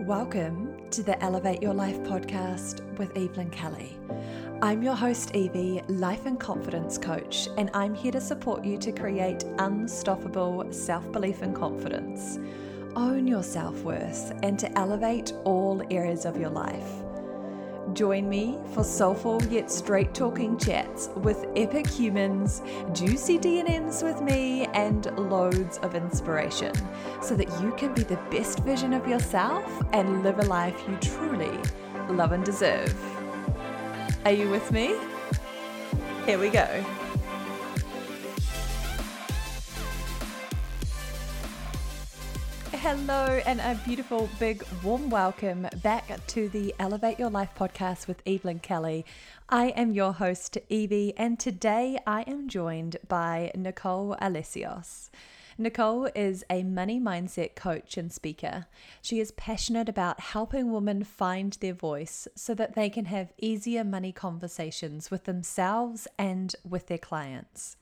Welcome to the Elevate Your Life podcast with Evelyn Kelly. I'm your host, Evie, life and confidence coach, and I'm here to support you to create unstoppable self belief and confidence, own your self worth, and to elevate all areas of your life. Join me for soulful yet straight talking chats with epic humans, juicy DNMs with me, and loads of inspiration so that you can be the best version of yourself and live a life you truly love and deserve. Are you with me? Here we go. Hello, and a beautiful, big, warm welcome back to the Elevate Your Life podcast with Evelyn Kelly. I am your host, Evie, and today I am joined by Nicole Alesios. Nicole is a money mindset coach and speaker. She is passionate about helping women find their voice so that they can have easier money conversations with themselves and with their clients.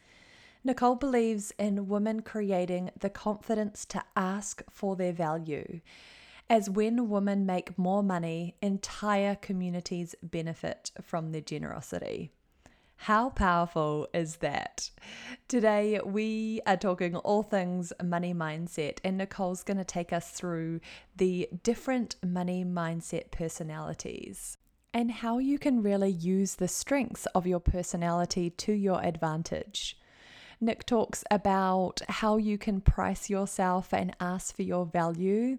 Nicole believes in women creating the confidence to ask for their value. As when women make more money, entire communities benefit from their generosity. How powerful is that? Today, we are talking all things money mindset, and Nicole's going to take us through the different money mindset personalities and how you can really use the strengths of your personality to your advantage. Nick talks about how you can price yourself and ask for your value,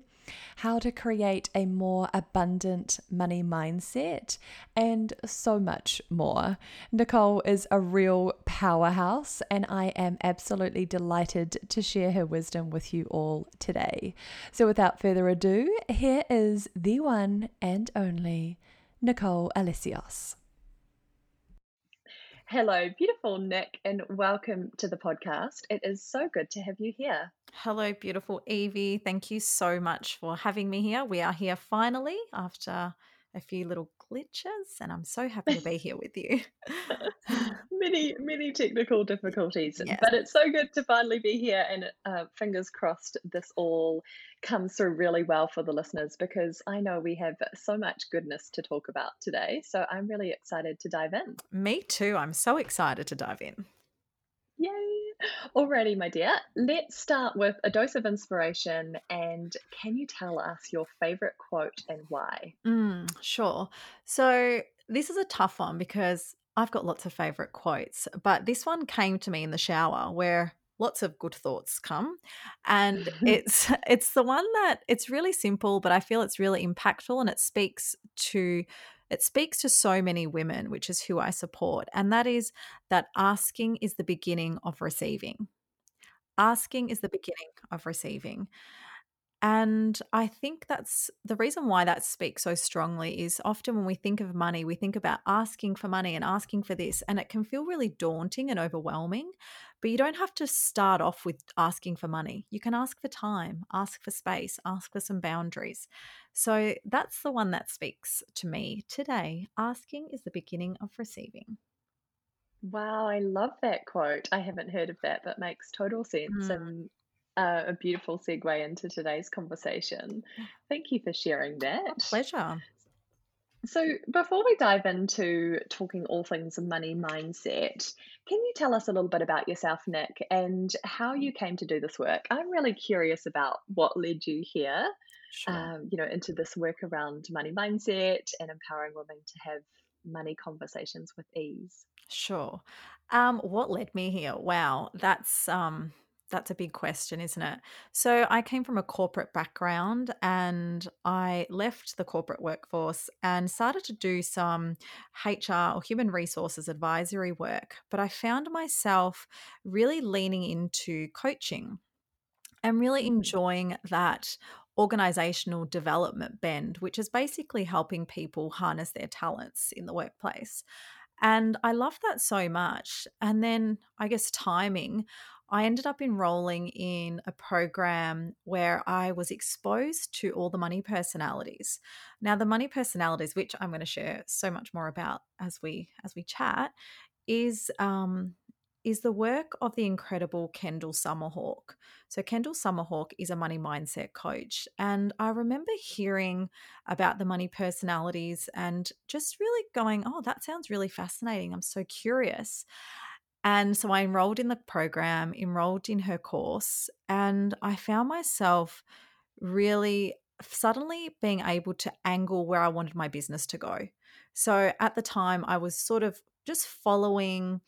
how to create a more abundant money mindset, and so much more. Nicole is a real powerhouse, and I am absolutely delighted to share her wisdom with you all today. So, without further ado, here is the one and only Nicole Alesios. Hello, beautiful Nick, and welcome to the podcast. It is so good to have you here. Hello, beautiful Evie. Thank you so much for having me here. We are here finally after a few little glitches, and I'm so happy to be here with you. many, many technical difficulties, yes. but it's so good to finally be here. And uh, fingers crossed, this all comes through really well for the listeners because I know we have so much goodness to talk about today. So I'm really excited to dive in. Me too. I'm so excited to dive in. Yay! Alrighty, my dear. Let's start with a dose of inspiration. And can you tell us your favorite quote and why? Mm, sure. So, this is a tough one because I've got lots of favorite quotes, but this one came to me in the shower where lots of good thoughts come and it's it's the one that it's really simple but i feel it's really impactful and it speaks to it speaks to so many women, which is who I support, and that is that asking is the beginning of receiving. Asking is the beginning of receiving. And I think that's the reason why that speaks so strongly is often when we think of money, we think about asking for money and asking for this, and it can feel really daunting and overwhelming. But you don't have to start off with asking for money. You can ask for time, ask for space, ask for some boundaries. So that's the one that speaks to me today. Asking is the beginning of receiving. Wow, I love that quote. I haven't heard of that, but makes total sense. Mm. And uh, a beautiful segue into today's conversation. Thank you for sharing that. My pleasure. So, before we dive into talking all things money mindset, can you tell us a little bit about yourself, Nick, and how you came to do this work? I'm really curious about what led you here, sure. um, you know, into this work around money mindset and empowering women to have money conversations with ease. Sure. Um, what led me here? Wow, that's um, that's a big question, isn't it? So, I came from a corporate background and I left the corporate workforce and started to do some HR or human resources advisory work. But I found myself really leaning into coaching and really mm. enjoying that organizational development bend, which is basically helping people harness their talents in the workplace. And I love that so much. And then I guess timing, I ended up enrolling in a program where I was exposed to all the money personalities. Now the money personalities, which I'm going to share so much more about as we as we chat, is um, is the work of the incredible Kendall Summerhawk. So, Kendall Summerhawk is a money mindset coach. And I remember hearing about the money personalities and just really going, oh, that sounds really fascinating. I'm so curious. And so I enrolled in the program, enrolled in her course, and I found myself really suddenly being able to angle where I wanted my business to go. So at the time I was sort of just following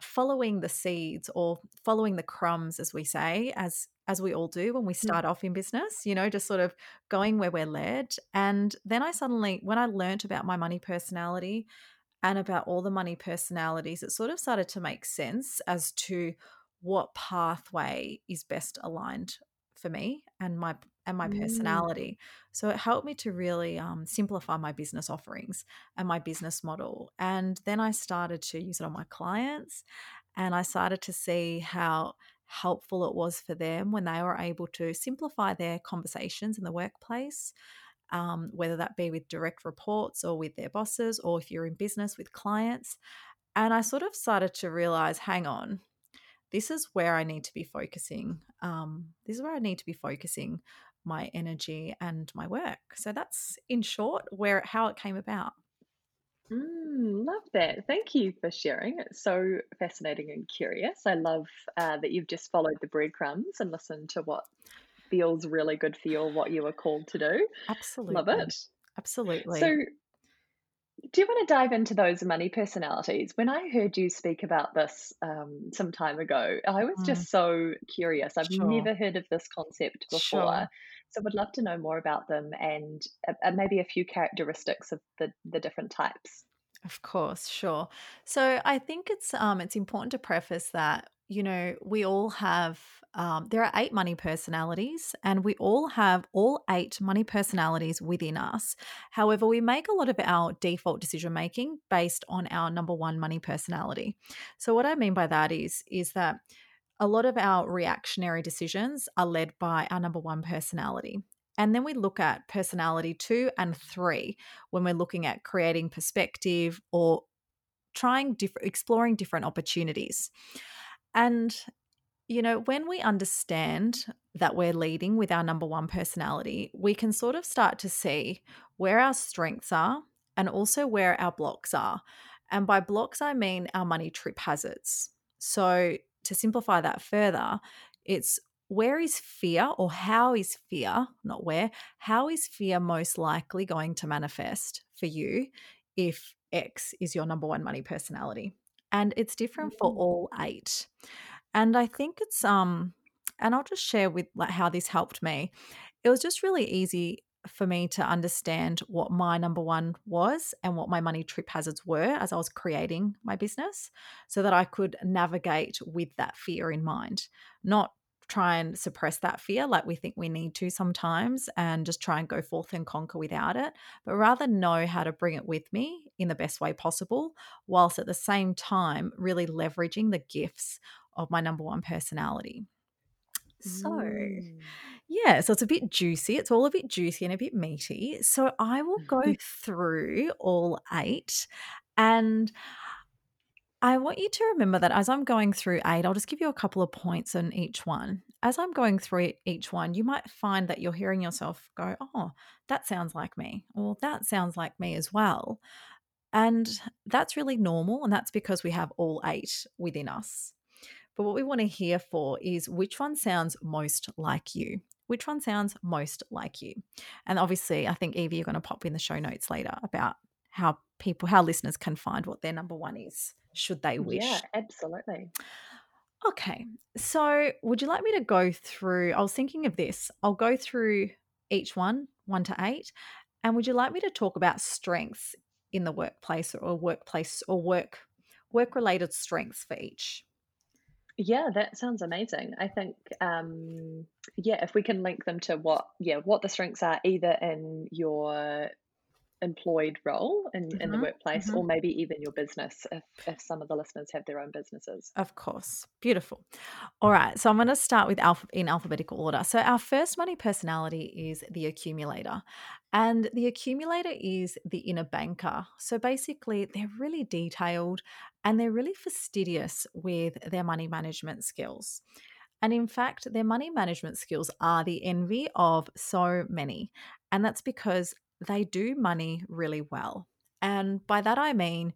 following the seeds or following the crumbs as we say as as we all do when we Mm. start off in business you know just sort of going where we're led and then i suddenly when i learnt about my money personality and about all the money personalities, it sort of started to make sense as to what pathway is best aligned for me and my and my Mm. personality. So it helped me to really um, simplify my business offerings and my business model. And then I started to use it on my clients, and I started to see how helpful it was for them when they were able to simplify their conversations in the workplace um, whether that be with direct reports or with their bosses, or if you're in business with clients. And I sort of started to realize hang on, this is where I need to be focusing. Um, this is where I need to be focusing my energy and my work. So that's in short where how it came about. Mm, love that. Thank you for sharing. It's so fascinating and curious. I love uh, that you've just followed the breadcrumbs and listened to what feels really good for you or what you were called to do. Absolutely. Love it. Absolutely. So, do you want to dive into those money personalities? When I heard you speak about this um, some time ago, I was Mm, just so curious. I've sure. never heard of this concept Sure. before. So, would love to know more about them and uh, maybe a few characteristics of the, the different types. Of course, sure. So I think it's um it's important to preface that you know we all have um, there are eight money personalities and we all have all eight money personalities within us. However, we make a lot of our default decision making based on our number one money personality. So what I mean by that is is that a lot of our reactionary decisions are led by our number one personality. And then we look at personality two and three when we're looking at creating perspective or trying different, exploring different opportunities. And, you know, when we understand that we're leading with our number one personality, we can sort of start to see where our strengths are and also where our blocks are. And by blocks, I mean our money trip hazards. So, to simplify that further, it's where is fear or how is fear, not where, how is fear most likely going to manifest for you if X is your number one money personality? And it's different for Mm. all eight. And I think it's um and I'll just share with like how this helped me. It was just really easy for me to understand what my number one was and what my money trip hazards were as I was creating my business so that I could navigate with that fear in mind, not try and suppress that fear like we think we need to sometimes and just try and go forth and conquer without it, but rather know how to bring it with me in the best way possible, whilst at the same time really leveraging the gifts of my number one personality. So, yeah, so it's a bit juicy. It's all a bit juicy and a bit meaty. So, I will go through all eight. And I want you to remember that as I'm going through eight, I'll just give you a couple of points on each one. As I'm going through each one, you might find that you're hearing yourself go, Oh, that sounds like me, or that sounds like me as well. And that's really normal. And that's because we have all eight within us. But what we want to hear for is which one sounds most like you? Which one sounds most like you? And obviously, I think Evie, you're going to pop in the show notes later about how people, how listeners can find what their number one is, should they wish. Yeah, absolutely. Okay. So, would you like me to go through? I was thinking of this. I'll go through each one, one to eight. And would you like me to talk about strengths in the workplace or workplace or work work related strengths for each? Yeah, that sounds amazing. I think, um, yeah, if we can link them to what, yeah, what the strengths are either in your employed role in, mm-hmm. in the mm-hmm, workplace mm-hmm. or maybe even your business if, if some of the listeners have their own businesses of course beautiful all right so i'm going to start with alpha in alphabetical order so our first money personality is the accumulator and the accumulator is the inner banker so basically they're really detailed and they're really fastidious with their money management skills and in fact, their money management skills are the envy of so many. And that's because they do money really well. And by that I mean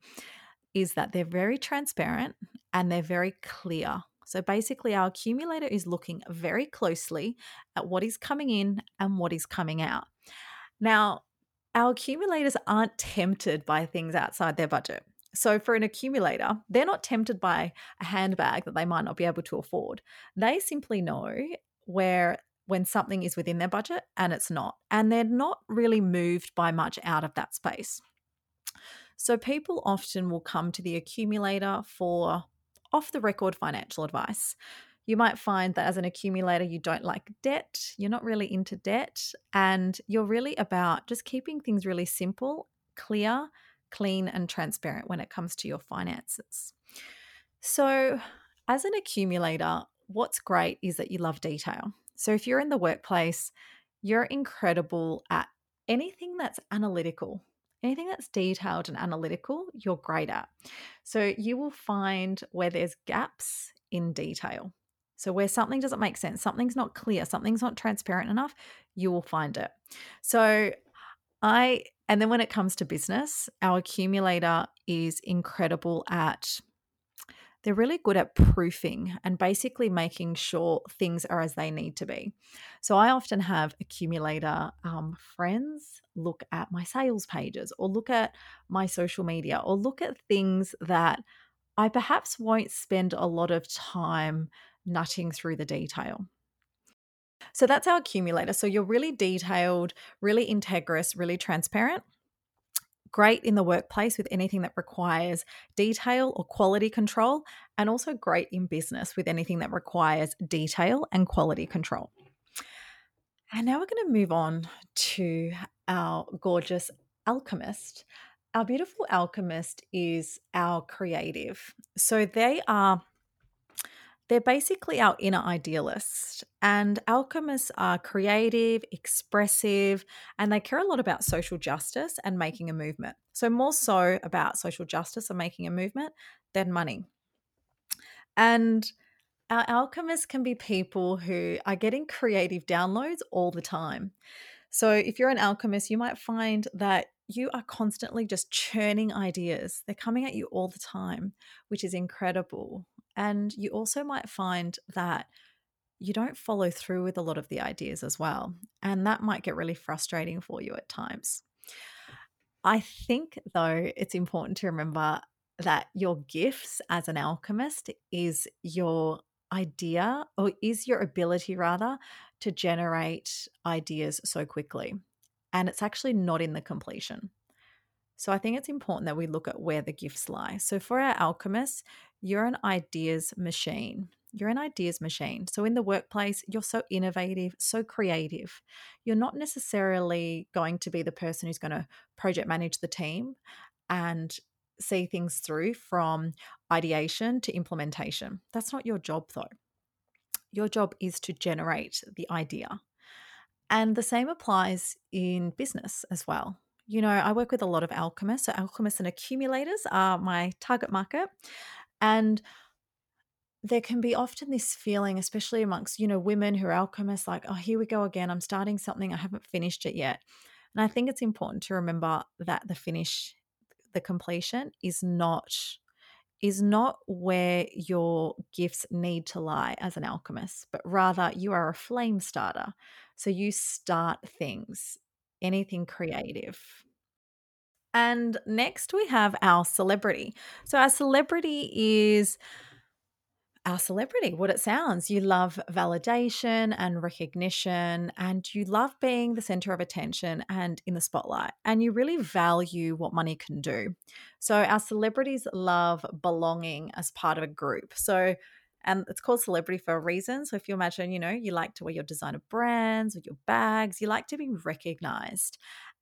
is that they're very transparent and they're very clear. So basically, our accumulator is looking very closely at what is coming in and what is coming out. Now, our accumulators aren't tempted by things outside their budget. So, for an accumulator, they're not tempted by a handbag that they might not be able to afford. They simply know where when something is within their budget and it's not. And they're not really moved by much out of that space. So people often will come to the accumulator for off the record financial advice. You might find that as an accumulator, you don't like debt, you're not really into debt, and you're really about just keeping things really simple, clear, clean, and transparent when it comes to your finances. So, as an accumulator, what's great is that you love detail. So if you're in the workplace, you're incredible at anything that's analytical. Anything that's detailed and analytical, you're great at. So you will find where there's gaps in detail. So, where something doesn't make sense, something's not clear, something's not transparent enough, you will find it. So, I, and then when it comes to business, our accumulator is incredible at they're really good at proofing and basically making sure things are as they need to be. So I often have accumulator um, friends look at my sales pages or look at my social media or look at things that I perhaps won't spend a lot of time nutting through the detail. So that's our accumulator. So you're really detailed, really integrous, really transparent great in the workplace with anything that requires detail or quality control, and also great in business with anything that requires detail and quality control. And now we're going to move on to our gorgeous alchemist. Our beautiful alchemist is our creative. So they are they're basically our inner idealists, and alchemists are creative, expressive, and they care a lot about social justice and making a movement. So, more so about social justice and making a movement than money. And our alchemists can be people who are getting creative downloads all the time. So, if you're an alchemist, you might find that you are constantly just churning ideas. They're coming at you all the time, which is incredible. And you also might find that you don't follow through with a lot of the ideas as well. And that might get really frustrating for you at times. I think, though, it's important to remember that your gifts as an alchemist is your idea, or is your ability rather, to generate ideas so quickly. And it's actually not in the completion. So I think it's important that we look at where the gifts lie. So for our alchemists, you're an ideas machine. You're an ideas machine. So in the workplace, you're so innovative, so creative. You're not necessarily going to be the person who's going to project manage the team and see things through from ideation to implementation. That's not your job, though. Your job is to generate the idea. And the same applies in business as well. You know, I work with a lot of alchemists. So, alchemists and accumulators are my target market. And there can be often this feeling, especially amongst, you know, women who are alchemists, like, oh, here we go again. I'm starting something. I haven't finished it yet. And I think it's important to remember that the finish, the completion is not is not where your gifts need to lie as an alchemist, but rather you are a flame starter. So you start things, anything creative. And next we have our celebrity. So our celebrity is our celebrity, what it sounds. You love validation and recognition, and you love being the center of attention and in the spotlight, and you really value what money can do. So, our celebrities love belonging as part of a group. So, And it's called celebrity for a reason. So if you imagine, you know, you like to wear your designer brands or your bags, you like to be recognized.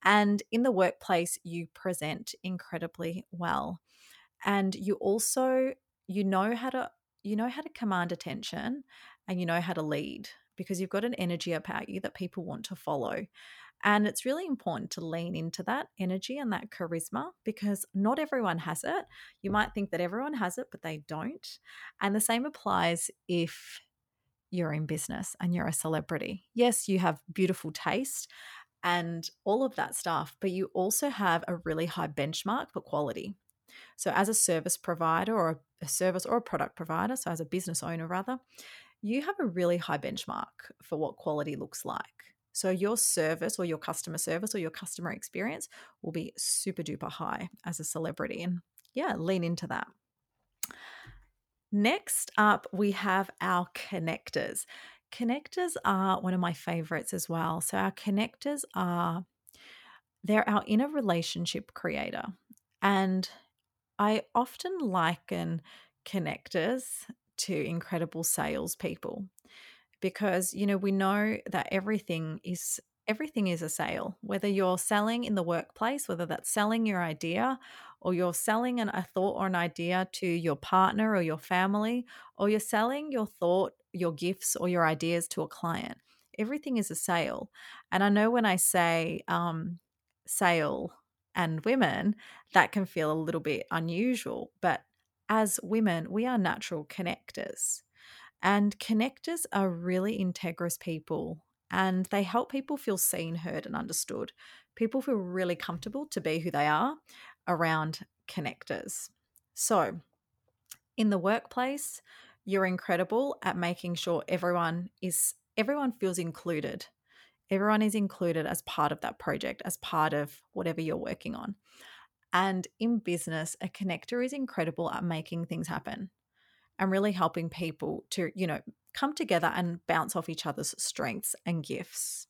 And in the workplace, you present incredibly well. And you also you know how to you know how to command attention and you know how to lead because you've got an energy about you that people want to follow. And it's really important to lean into that energy and that charisma because not everyone has it. You might think that everyone has it, but they don't. And the same applies if you're in business and you're a celebrity. Yes, you have beautiful taste and all of that stuff, but you also have a really high benchmark for quality. So, as a service provider or a service or a product provider, so as a business owner rather, you have a really high benchmark for what quality looks like. So your service or your customer service or your customer experience will be super duper high as a celebrity. And yeah, lean into that. Next up, we have our connectors. Connectors are one of my favorites as well. So our connectors are they're our inner relationship creator. And I often liken connectors to incredible salespeople because you know we know that everything is everything is a sale whether you're selling in the workplace whether that's selling your idea or you're selling an, a thought or an idea to your partner or your family or you're selling your thought your gifts or your ideas to a client everything is a sale and i know when i say um, sale and women that can feel a little bit unusual but as women we are natural connectors and connectors are really integrous people and they help people feel seen, heard, and understood. People feel really comfortable to be who they are around connectors. So, in the workplace, you're incredible at making sure everyone is everyone feels included. Everyone is included as part of that project, as part of whatever you're working on. And in business, a connector is incredible at making things happen and really helping people to, you know, come together and bounce off each other's strengths and gifts.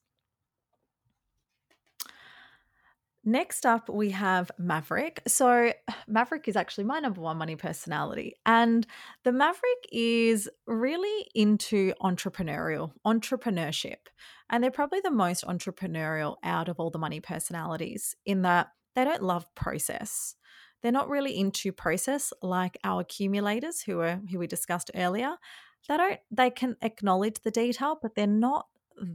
Next up, we have Maverick. So, Maverick is actually my number one money personality. And the Maverick is really into entrepreneurial, entrepreneurship. And they're probably the most entrepreneurial out of all the money personalities in that they don't love process they're not really into process like our accumulators who are who we discussed earlier they don't they can acknowledge the detail but they're not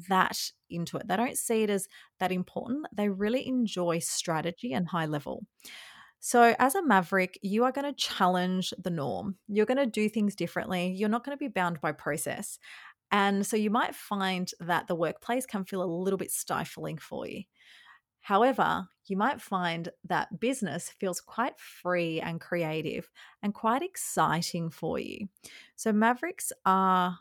that into it. They don't see it as that important they really enjoy strategy and high level. So as a maverick you are going to challenge the norm. You're going to do things differently. You're not going to be bound by process. And so you might find that the workplace can feel a little bit stifling for you. However, you might find that business feels quite free and creative and quite exciting for you. So mavericks are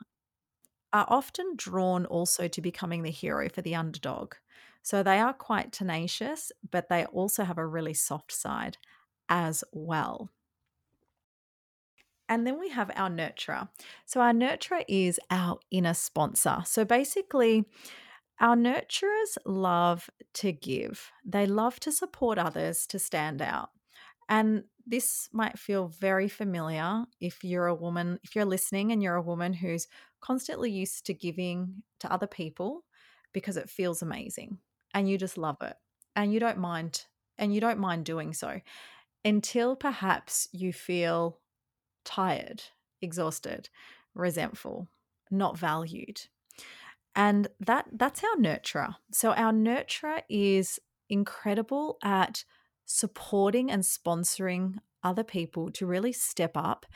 are often drawn also to becoming the hero for the underdog. So they are quite tenacious, but they also have a really soft side as well. And then we have our nurturer. So our nurturer is our inner sponsor. So basically, our nurturers love to give, they love to support others to stand out. And this might feel very familiar if you're a woman, if you're listening and you're a woman who's constantly used to giving to other people because it feels amazing and you just love it and you don't mind and you don't mind doing so until perhaps you feel tired, exhausted, resentful, not valued. And that that's our nurturer. So our nurturer is incredible at supporting and sponsoring other people to really step up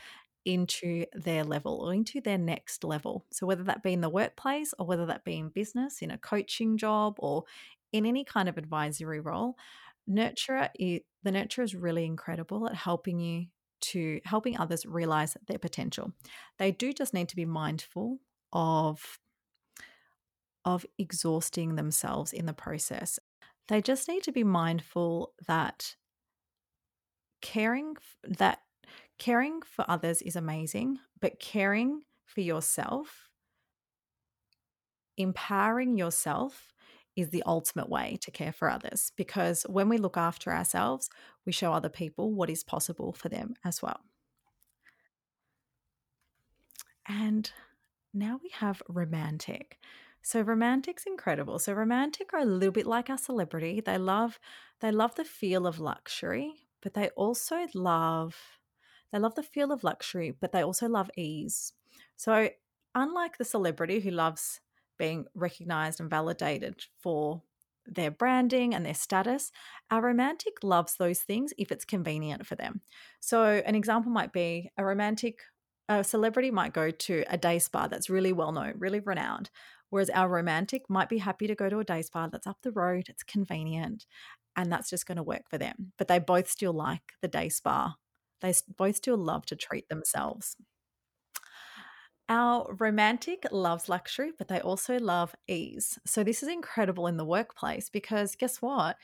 into their level or into their next level. So whether that be in the workplace or whether that be in business, in a coaching job or in any kind of advisory role, nurturer is, the nurturer is really incredible at helping you to helping others realize their potential. They do just need to be mindful of of exhausting themselves in the process. They just need to be mindful that caring that caring for others is amazing, but caring for yourself, empowering yourself is the ultimate way to care for others because when we look after ourselves, we show other people what is possible for them as well. And now we have romantic. So romantic's incredible. So romantic are a little bit like our celebrity. They love they love the feel of luxury, but they also love they love the feel of luxury, but they also love ease. So unlike the celebrity who loves being recognized and validated for their branding and their status, our romantic loves those things if it's convenient for them. So an example might be a romantic a celebrity might go to a day spa that's really well known, really renowned, whereas our romantic might be happy to go to a day spa that's up the road, it's convenient, and that's just going to work for them. But they both still like the day spa. They both still love to treat themselves. Our romantic loves luxury, but they also love ease. So, this is incredible in the workplace because guess what?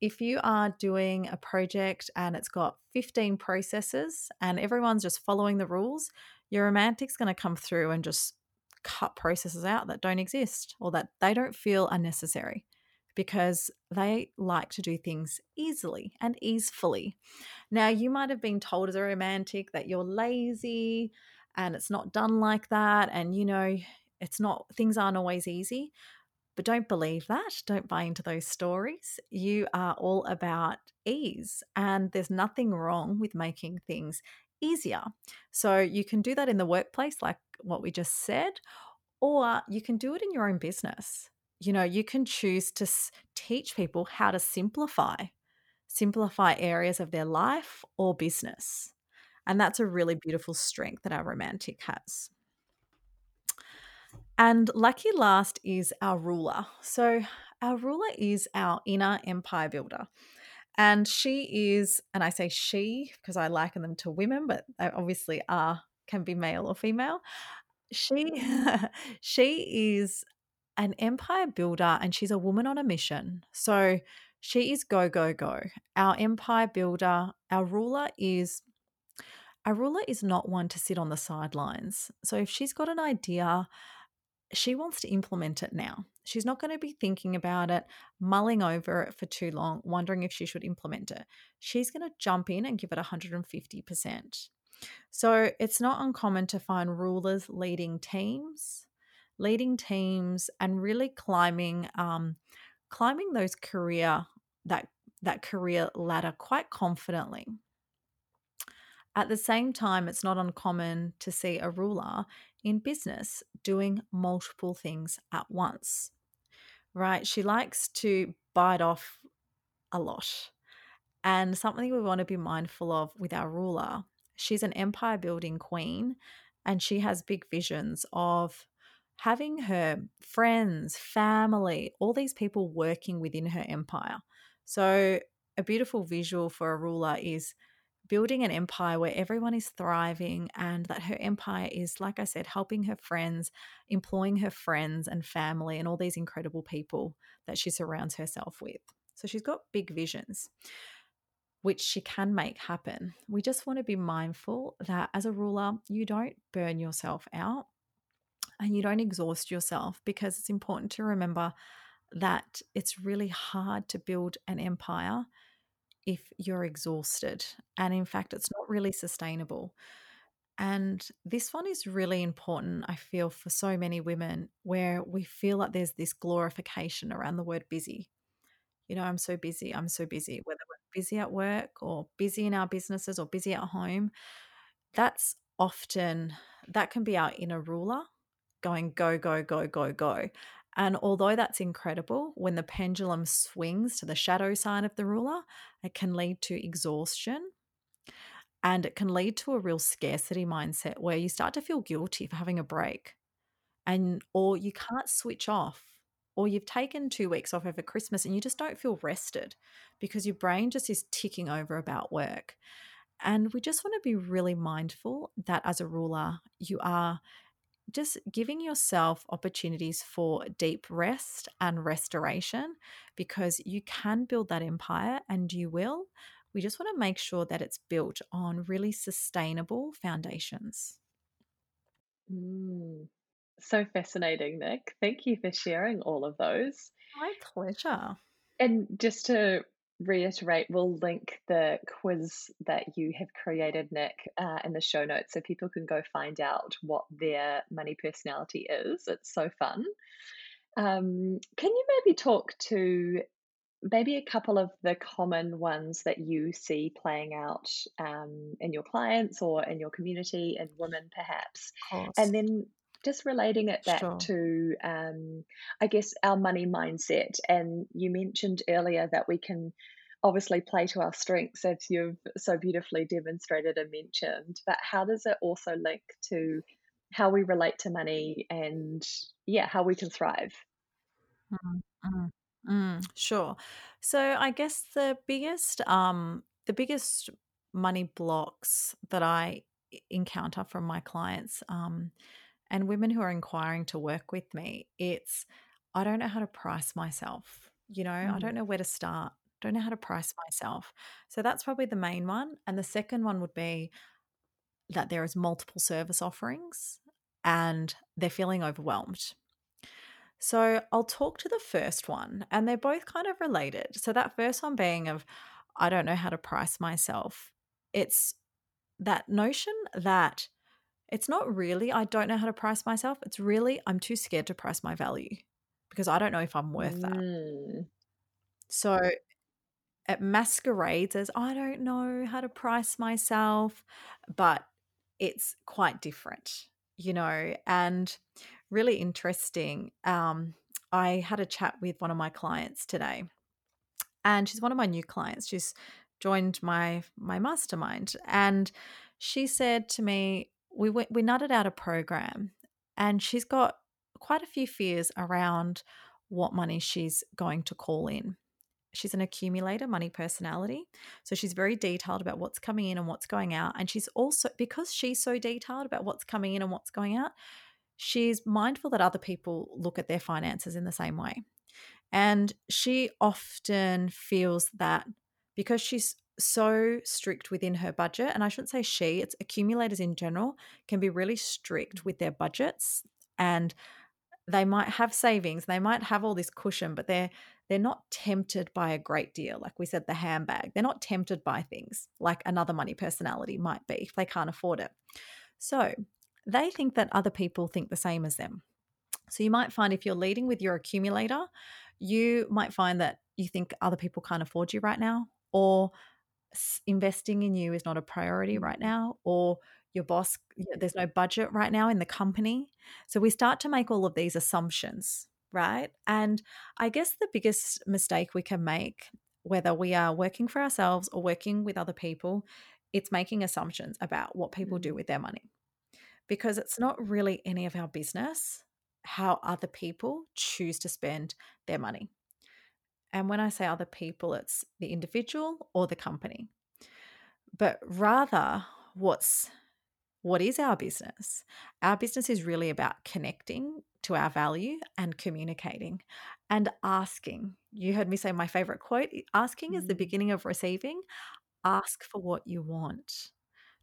If you are doing a project and it's got 15 processes and everyone's just following the rules, your romantic's going to come through and just cut processes out that don't exist or that they don't feel unnecessary because they like to do things easily and easefully. Now, you might have been told as a romantic that you're lazy and it's not done like that and you know it's not things aren't always easy but don't believe that don't buy into those stories. You are all about ease and there's nothing wrong with making things easier. So you can do that in the workplace like what we just said or you can do it in your own business you know you can choose to teach people how to simplify simplify areas of their life or business and that's a really beautiful strength that our romantic has. And lucky last is our ruler. So, our ruler is our inner empire builder. And she is, and I say she because I liken them to women, but they obviously are, can be male or female. She, she is an empire builder and she's a woman on a mission. So she is go, go, go. Our empire builder, our ruler is a ruler is not one to sit on the sidelines. So if she's got an idea, she wants to implement it now. She's not going to be thinking about it, mulling over it for too long, wondering if she should implement it. She's going to jump in and give it 150%. So it's not uncommon to find rulers leading teams, leading teams, and really climbing, um, climbing those career that that career ladder quite confidently. At the same time, it's not uncommon to see a ruler in business doing multiple things at once, right? She likes to bite off a lot. And something we want to be mindful of with our ruler, she's an empire building queen and she has big visions of having her friends, family, all these people working within her empire. So, a beautiful visual for a ruler is building an empire where everyone is thriving and that her empire is, like I said, helping her friends, employing her friends and family, and all these incredible people that she surrounds herself with. So she's got big visions, which she can make happen. We just want to be mindful that as a ruler, you don't burn yourself out and you don't exhaust yourself because it's important to remember that it's really hard to build an empire if you're exhausted. And in fact, it's not really sustainable. And this one is really important, I feel, for so many women where we feel like there's this glorification around the word busy. You know, I'm so busy, I'm so busy, whether we're busy at work or busy in our businesses or busy at home. That's often, that can be our inner ruler going go, go, go, go, go. And although that's incredible, when the pendulum swings to the shadow side of the ruler, it can lead to exhaustion and it can lead to a real scarcity mindset where you start to feel guilty for having a break and or you can't switch off or you've taken 2 weeks off over Christmas and you just don't feel rested because your brain just is ticking over about work. And we just want to be really mindful that as a ruler, you are just giving yourself opportunities for deep rest and restoration because you can build that empire and you will. We just want to make sure that it's built on really sustainable foundations. Mm, so fascinating, Nick. Thank you for sharing all of those. My pleasure. And just to reiterate, we'll link the quiz that you have created, Nick, uh, in the show notes so people can go find out what their money personality is. It's so fun. Um, can you maybe talk to maybe a couple of the common ones that you see playing out um, in your clients or in your community and women perhaps and then just relating it back sure. to um, i guess our money mindset and you mentioned earlier that we can obviously play to our strengths as you've so beautifully demonstrated and mentioned but how does it also link to how we relate to money and yeah how we can thrive mm-hmm. Mm, sure. So I guess the biggest um the biggest money blocks that I encounter from my clients um and women who are inquiring to work with me, it's I don't know how to price myself. You know, I don't mm. know where to start. Don't know how to price myself. So that's probably the main one. And the second one would be that there is multiple service offerings and they're feeling overwhelmed. So I'll talk to the first one, and they're both kind of related. So that first one being of, I don't know how to price myself. It's that notion that it's not really, I don't know how to price myself. It's really, I'm too scared to price my value because I don't know if I'm worth that. Mm. So it masquerades as, I don't know how to price myself, but it's quite different, you know, and really interesting. Um, I had a chat with one of my clients today, and she's one of my new clients. She's joined my my mastermind, and she said to me, "We went, we nutted out a program, and she's got quite a few fears around what money she's going to call in." She's an accumulator, money personality. So she's very detailed about what's coming in and what's going out. And she's also, because she's so detailed about what's coming in and what's going out, she's mindful that other people look at their finances in the same way. And she often feels that because she's so strict within her budget, and I shouldn't say she, it's accumulators in general, can be really strict mm. with their budgets and they might have savings, they might have all this cushion, but they're they're not tempted by a great deal. Like we said, the handbag. They're not tempted by things like another money personality might be if they can't afford it. So they think that other people think the same as them. So you might find if you're leading with your accumulator, you might find that you think other people can't afford you right now, or investing in you is not a priority right mm-hmm. now, or your boss, there's no budget right now in the company. So we start to make all of these assumptions, right? And I guess the biggest mistake we can make, whether we are working for ourselves or working with other people, it's making assumptions about what people do mm-hmm. with their money because it's not really any of our business how other people choose to spend their money. And when I say other people, it's the individual or the company. But rather, what's what is our business? Our business is really about connecting to our value and communicating and asking. You heard me say my favorite quote asking is the mm. beginning of receiving. Ask for what you want.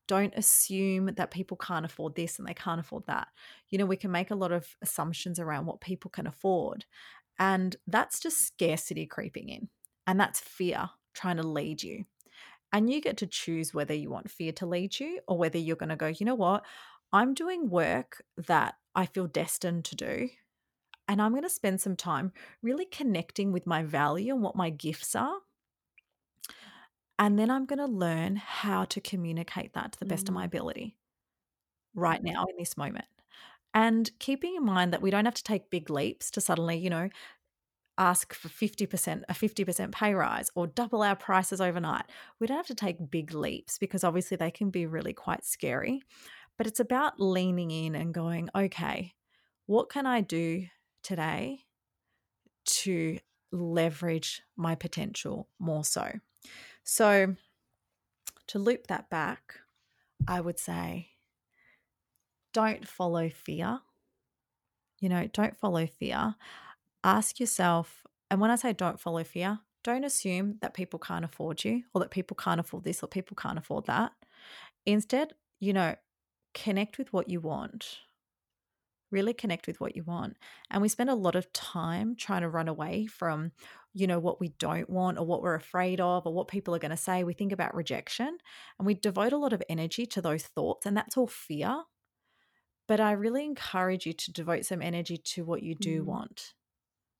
Don't assume that people can't afford this and they can't afford that. You know, we can make a lot of assumptions around what people can afford. And that's just scarcity creeping in. And that's fear trying to lead you. And you get to choose whether you want fear to lead you or whether you're going to go, you know what? I'm doing work that I feel destined to do. And I'm going to spend some time really connecting with my value and what my gifts are and then I'm going to learn how to communicate that to the best of my mm. ability right now in this moment. And keeping in mind that we don't have to take big leaps to suddenly, you know, ask for 50%, a 50% pay rise or double our prices overnight. We don't have to take big leaps because obviously they can be really quite scary. But it's about leaning in and going, okay, what can I do today to leverage my potential more so? So, to loop that back, I would say don't follow fear. You know, don't follow fear. Ask yourself, and when I say don't follow fear, don't assume that people can't afford you or that people can't afford this or people can't afford that. Instead, you know, connect with what you want. Really connect with what you want. And we spend a lot of time trying to run away from you know, what we don't want or what we're afraid of or what people are going to say. We think about rejection and we devote a lot of energy to those thoughts, and that's all fear. But I really encourage you to devote some energy to what you do Mm. want.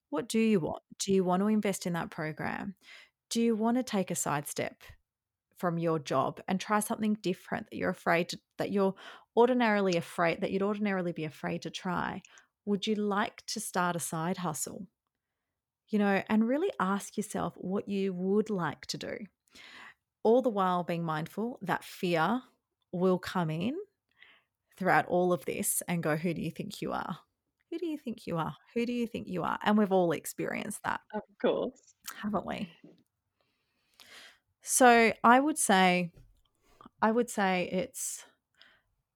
What do you want? Do you want to invest in that program? Do you want to take a sidestep from your job and try something different that you're afraid to, that you're ordinarily afraid that you'd ordinarily be afraid to try? Would you like to start a side hustle? You know, and really ask yourself what you would like to do. All the while being mindful that fear will come in throughout all of this and go, Who do you think you are? Who do you think you are? Who do you think you are? And we've all experienced that, Of course. haven't we? So I would say, I would say it's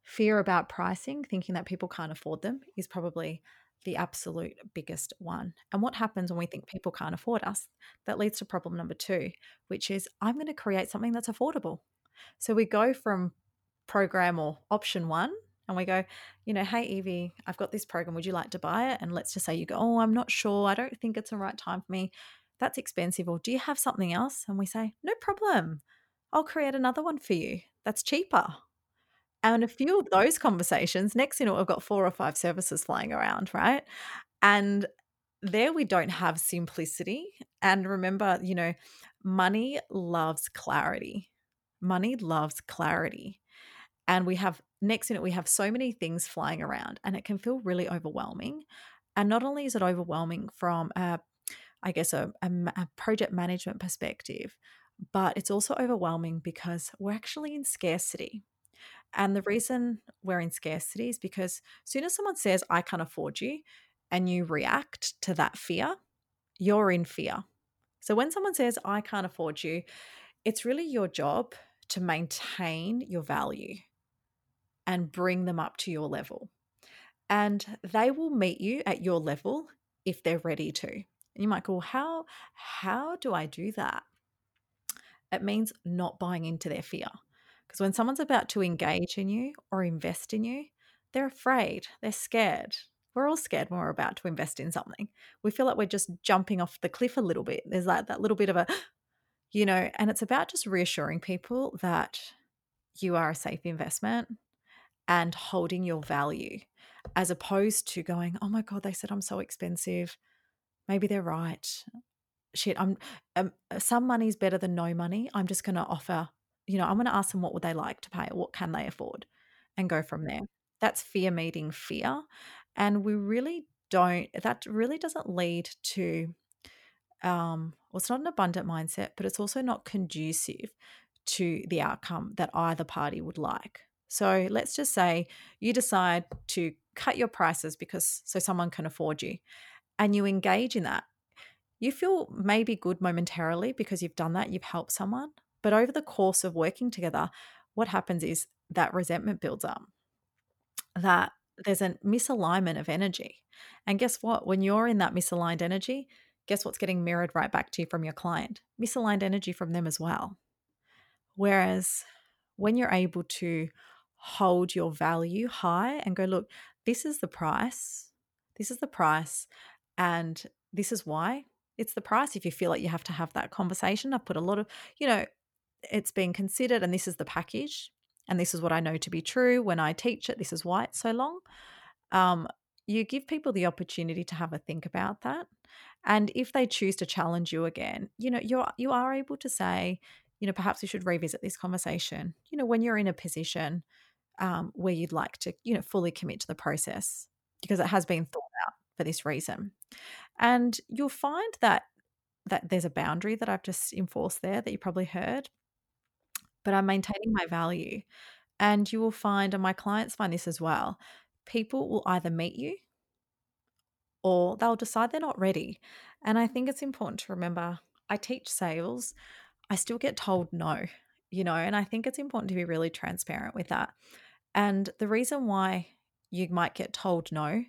fear about pricing, thinking that people can't afford them, is probably the absolute biggest one. And what happens when we think people can't afford us? That leads to problem number two, which is I'm going to create something that's affordable. So we go from program or option one and we go, you know, hey, Evie, I've got this program. Would you like to buy it? And let's just say you go, oh, I'm not sure. I don't think it's the right time for me. That's expensive. Or do you have something else? And we say, no problem. I'll create another one for you that's cheaper. And a few of those conversations, next you know, I've got four or five services flying around, right? And there we don't have simplicity. And remember, you know, money loves clarity. Money loves clarity. And we have next in it, we have so many things flying around, and it can feel really overwhelming. And not only is it overwhelming from a, I guess, a, a, a project management perspective, but it's also overwhelming because we're actually in scarcity. And the mm. reason we're in scarcity is because as soon as someone says, I can't afford you, and you react to that fear, you're in fear. So when someone says, I can't afford you, it's really your job to maintain your value and bring them up to your level. And they will meet you at your level if they're ready to. And you might go, how, how do I do that? It means not buying into their fear. Because when someone's about to engage in you or invest in you, they're afraid, they're scared. We're all scared when we're about to invest in something. We feel like we're just jumping off the cliff a little bit. There's like that little bit of a, you know, and it's about just reassuring people that you are a safe investment and holding your value as opposed to going, oh my God, they said I'm so expensive. Maybe they're right. Shit, I'm um, some money's better than no money. I'm just going to offer, you know, I'm going to ask them what would they like to pay or what can they afford and go from there. That's fear meeting fear. And we really don't, that really doesn't lead to, um, well, it's not an abundant mindset, but it's also not conducive to the outcome that either party would like. So let's just say you decide to cut your prices because so someone can afford you and you engage in that. You feel maybe good momentarily because you've done that, you've helped someone. But over the course of working together, what happens is that resentment builds up, that there's a misalignment of energy. And guess what? When you're in that misaligned energy, guess what's getting mirrored right back to you from your client? Misaligned energy from them as well. Whereas when you're able to hold your value high and go, look, this is the price, this is the price, and this is why it's the price. If you feel like you have to have that conversation, I've put a lot of, you know, it's being considered, and this is the package, and this is what I know to be true when I teach it. This is why it's so long. Um, you give people the opportunity to have a think about that. And if they choose to challenge you again, you know, you're you are able to say, you know, perhaps we should revisit this conversation. You know, when you're in a position um, where you'd like to, you know, fully commit to the process because it has been thought out for this reason. And you'll find that that there's a boundary that I've just enforced there that you probably heard, but I'm maintaining my value. And you will find, and my clients find this as well, people will either meet you or they'll decide they're not ready. And I think it's important to remember I teach sales, I still get told no, you know, and I think it's important to be really transparent with that. And the reason why you might get told no,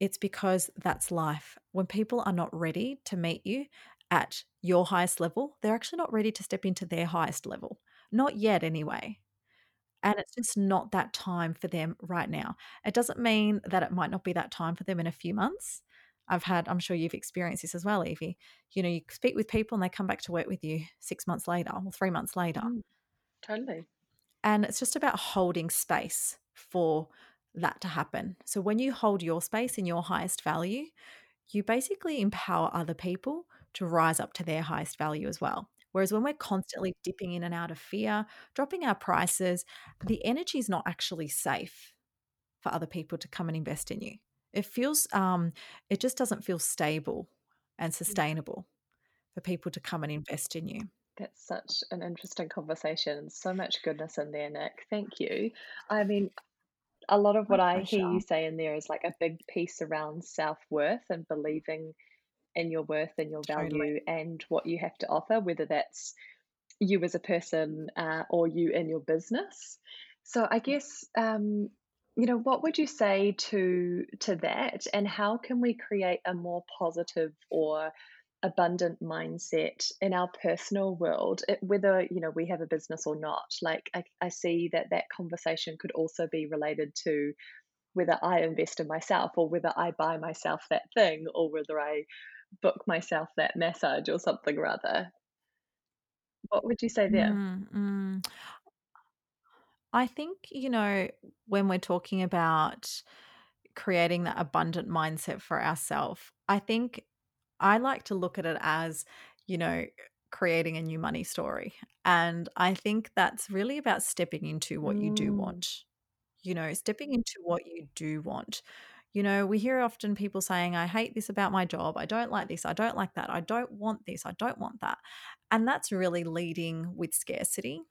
it's because that's life. When people are not ready to meet you at your highest level, they're actually not ready to step into their highest level. Not yet, anyway. And it's just not that time for them right now. It doesn't mean that it might not be that time for them in a few months. I've had, I'm sure you've experienced this as well, Evie. You know, you speak with people and they come back to work with you six months later or three months later. Mm, totally. And it's just about holding space for that to happen. So when you hold your space in your highest value, you basically empower other people to rise up to their highest value as well. Whereas when we're constantly dipping in and out of fear, dropping our prices, the energy is not actually safe for other people to come and invest in you. It feels, um, it just doesn't feel stable and sustainable for people to come and invest in you. That's such an interesting conversation. So much goodness in there, Nic. Thank you. I mean, a lot of what I hear you say in there is like a big piece around self worth and believing in your worth and your value totally. and what you have to offer, whether that's you as a person uh, or you in your business. So I guess um, you know what would you say to to that, and how can we create a more positive or abundant mindset in our personal world? It, whether you know we have a business or not like I, I see that that conversation could also be related to whether i invest in myself or whether i buy myself that thing or whether i book myself that massage or something rather what would you say there? Mm, mm. I think you know when we're talking about creating that abundant mindset for ourselves i think I like to look at it as, you know, creating a new money story. And I think that's really about stepping into what you do mm. want. You know, stepping into what you do want. You know, we hear often people saying, I hate this about my job. I don't like this. I don't like that. I don't want this. I don't want that. And that's really leading with scarcity.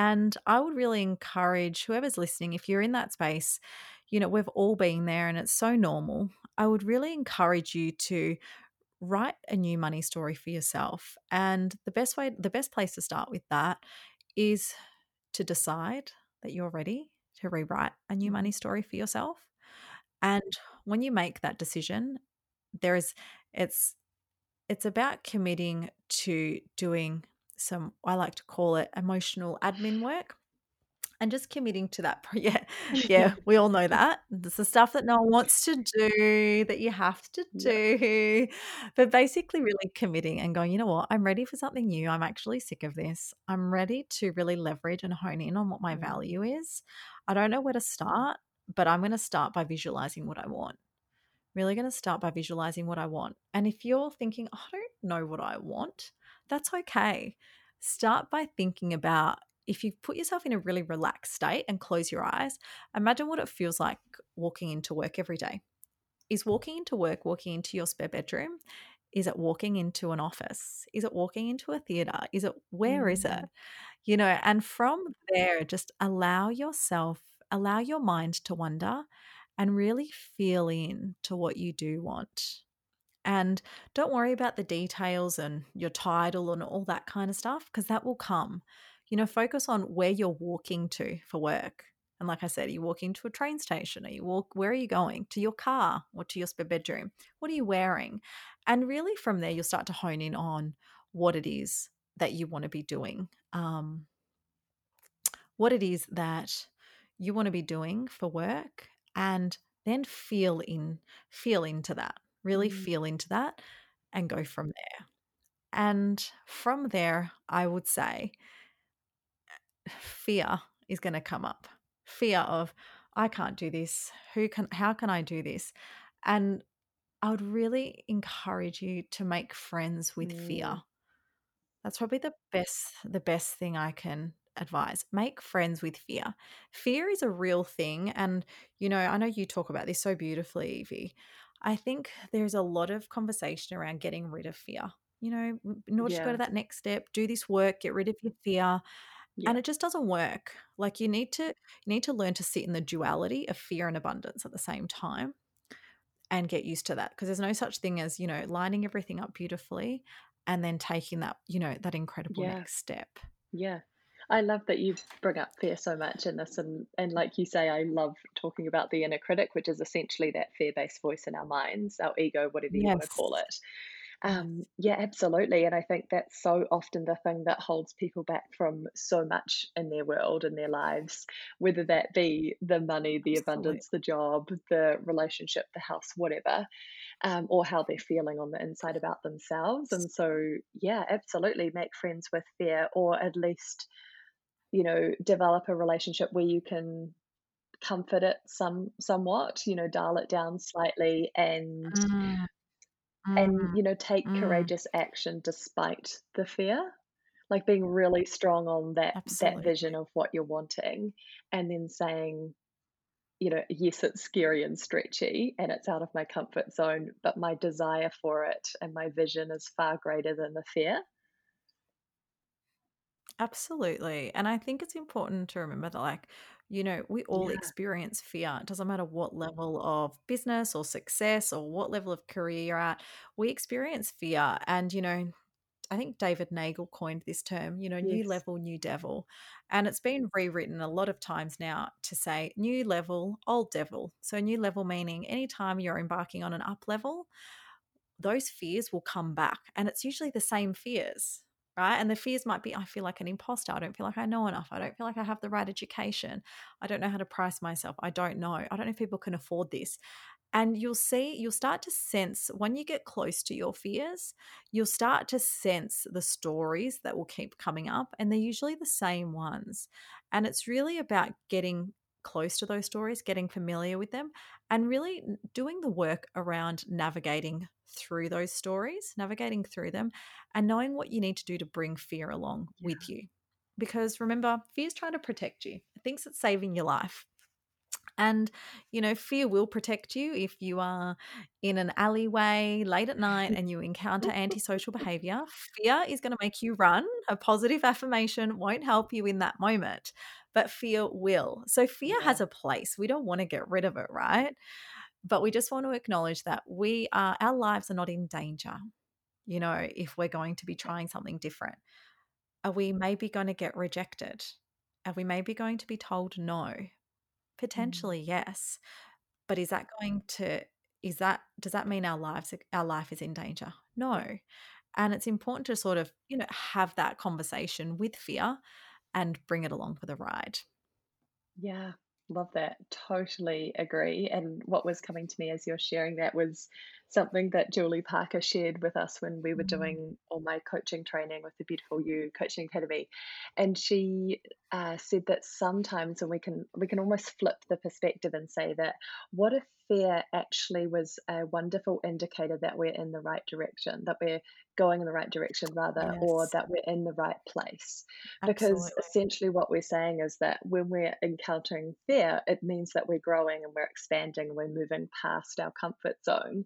And I would really encourage whoever's listening, if you're in that space, you know, we've all been there and it's so normal. I would really encourage you to write a new money story for yourself. And the best way, the best place to start with that is to decide that you're ready to rewrite a new money story for yourself. And when you make that decision, there is it's it's about committing to doing some I like to call it emotional admin work and just committing to that. Yeah, yeah, we all know that. It's the stuff that no one wants to do that you have to do. But basically, really committing and going, you know what? I'm ready for something new. I'm actually sick of this. I'm ready to really leverage and hone in on what my mm. value is. I don't know where to start, but I'm going to start by visualizing what I want. Really going to start by visualizing what I want. And if you're thinking, I don't know what I want, that's okay. Start by thinking about if you put yourself in a really relaxed state and close your eyes, imagine what it feels like walking into work every day. Is walking into work walking into your spare bedroom? Is it walking into an office? Is it walking into a theater? Is it where mm. is it? You know, and from there, just allow yourself, allow your mind to wander and really feel in to what you do want. And don't worry about the details and your title and all that kind of stuff because that will come you know, focus on where you're walking to for work. And like I said, are you walking to a train station? Are you walk where are you going? To your car or to your spare bedroom? What are you wearing? And really from there you'll start to hone in on what it is that you want to be doing. Um, what it is that you want to be doing for work and then feel in feel into that. Really mm. feel into that and go from there. And from there, I would say fear is going to come up. Fear of I can't do this. Who can how can I do this? And I would really encourage you to make friends with mm. fear. That's probably the best the best thing I can advise. Make friends with fear. Fear is a real thing and you know, I know you talk about this so beautifully, Evie. I think there's a lot of conversation around getting rid of fear. You know, in order yeah. to go to that next step, do this work, get rid of your fear. Yeah. And it just doesn't work. Like you need to you need to learn to sit in the duality of fear and abundance at the same time and get used to that because there's no such thing as, you know, lining everything up beautifully and then taking that, you know, that incredible yeah. next step. Yeah. I love that you bring up fear so much in this and and like you say I love talking about the inner critic which is essentially that fear-based voice in our minds, our ego, whatever you yes. want to call it. Um, yeah, absolutely. And I think that's so often the thing that holds people back from so much in their world, in their lives, whether that be the money, the Absolutely. abundance, the job, the relationship, the house, whatever, um, or how they're feeling on the inside about themselves. And so, yeah, absolutely make friends with fear, or at least, you know, develop a relationship where you can comfort it some somewhat you know dial it down slightly and Mm, and mm, you know take mm, courageous action despite the fear. Like being really strong on that that vision of what you're wanting and then saying you know yes it's scary and stretchy and it's out of my comfort zone but my desire for it and my vision is far greater than the fear Absolutely. And I think it's important to remember that, like, you know, we all yeah experience fear. It doesn't matter what mm. level of business or success or what level of career you're at, we experience fear. And, you know, I think David Nagel coined this term, you know, new yes level, new devil. And it's been rewritten a lot of times now to say new level, old devil. So, new level meaning anytime you're embarking on an up level, those fears will come back. And it's usually the same fears, right? And the fears might be I feel like an imposter. I don't feel like I know enough. I don't feel like I have the right education. I don't know how to price myself. I don't know. I don't know if people can afford this. And you'll see, you'll start to sense when you get close to your fears, you'll start to sense the stories that will keep coming up. And they're usually the same ones. And it's really about getting close to those stories, getting familiar with them, and really doing the work around navigating through those stories, navigating through them, and knowing what you need to do to bring fear along with you. Because remember, fear is trying to protect you, it thinks it's saving your life. And, you know, fear will protect you if you are in an alleyway late at night and you encounter antisocial behavior. Fear is going to make you run. A positive affirmation won't help you in that moment, but fear will. So, fear yeah has a place. We don't want to get rid of it, right? But we just want to acknowledge that we are, our lives are not in danger, you know, if we're going to be trying something different. Are we maybe going to get rejected? Are we maybe going to be told no? Mm. Potentially, yes. But is that going to is that does that mean our lives our life is in danger? No. And it's important to sort of, you know, have that conversation with fear and bring it along for the ride. Yeah, love that. Totally agree. And what was coming to me as you're sharing that was something that Julie Parker shared with us when we were Mm, doing all my coaching training with the Beautiful You Coaching Academy. And she uh, said that sometimes, and we can we can almost flip the perspective and say that what if fear actually was a wonderful indicator that we're in the right direction, that we're going in the right direction rather, or that we're in the right place because essentially what we're saying is that when we're encountering fear, it means that we're growing and we're expanding and we're moving past our comfort zone.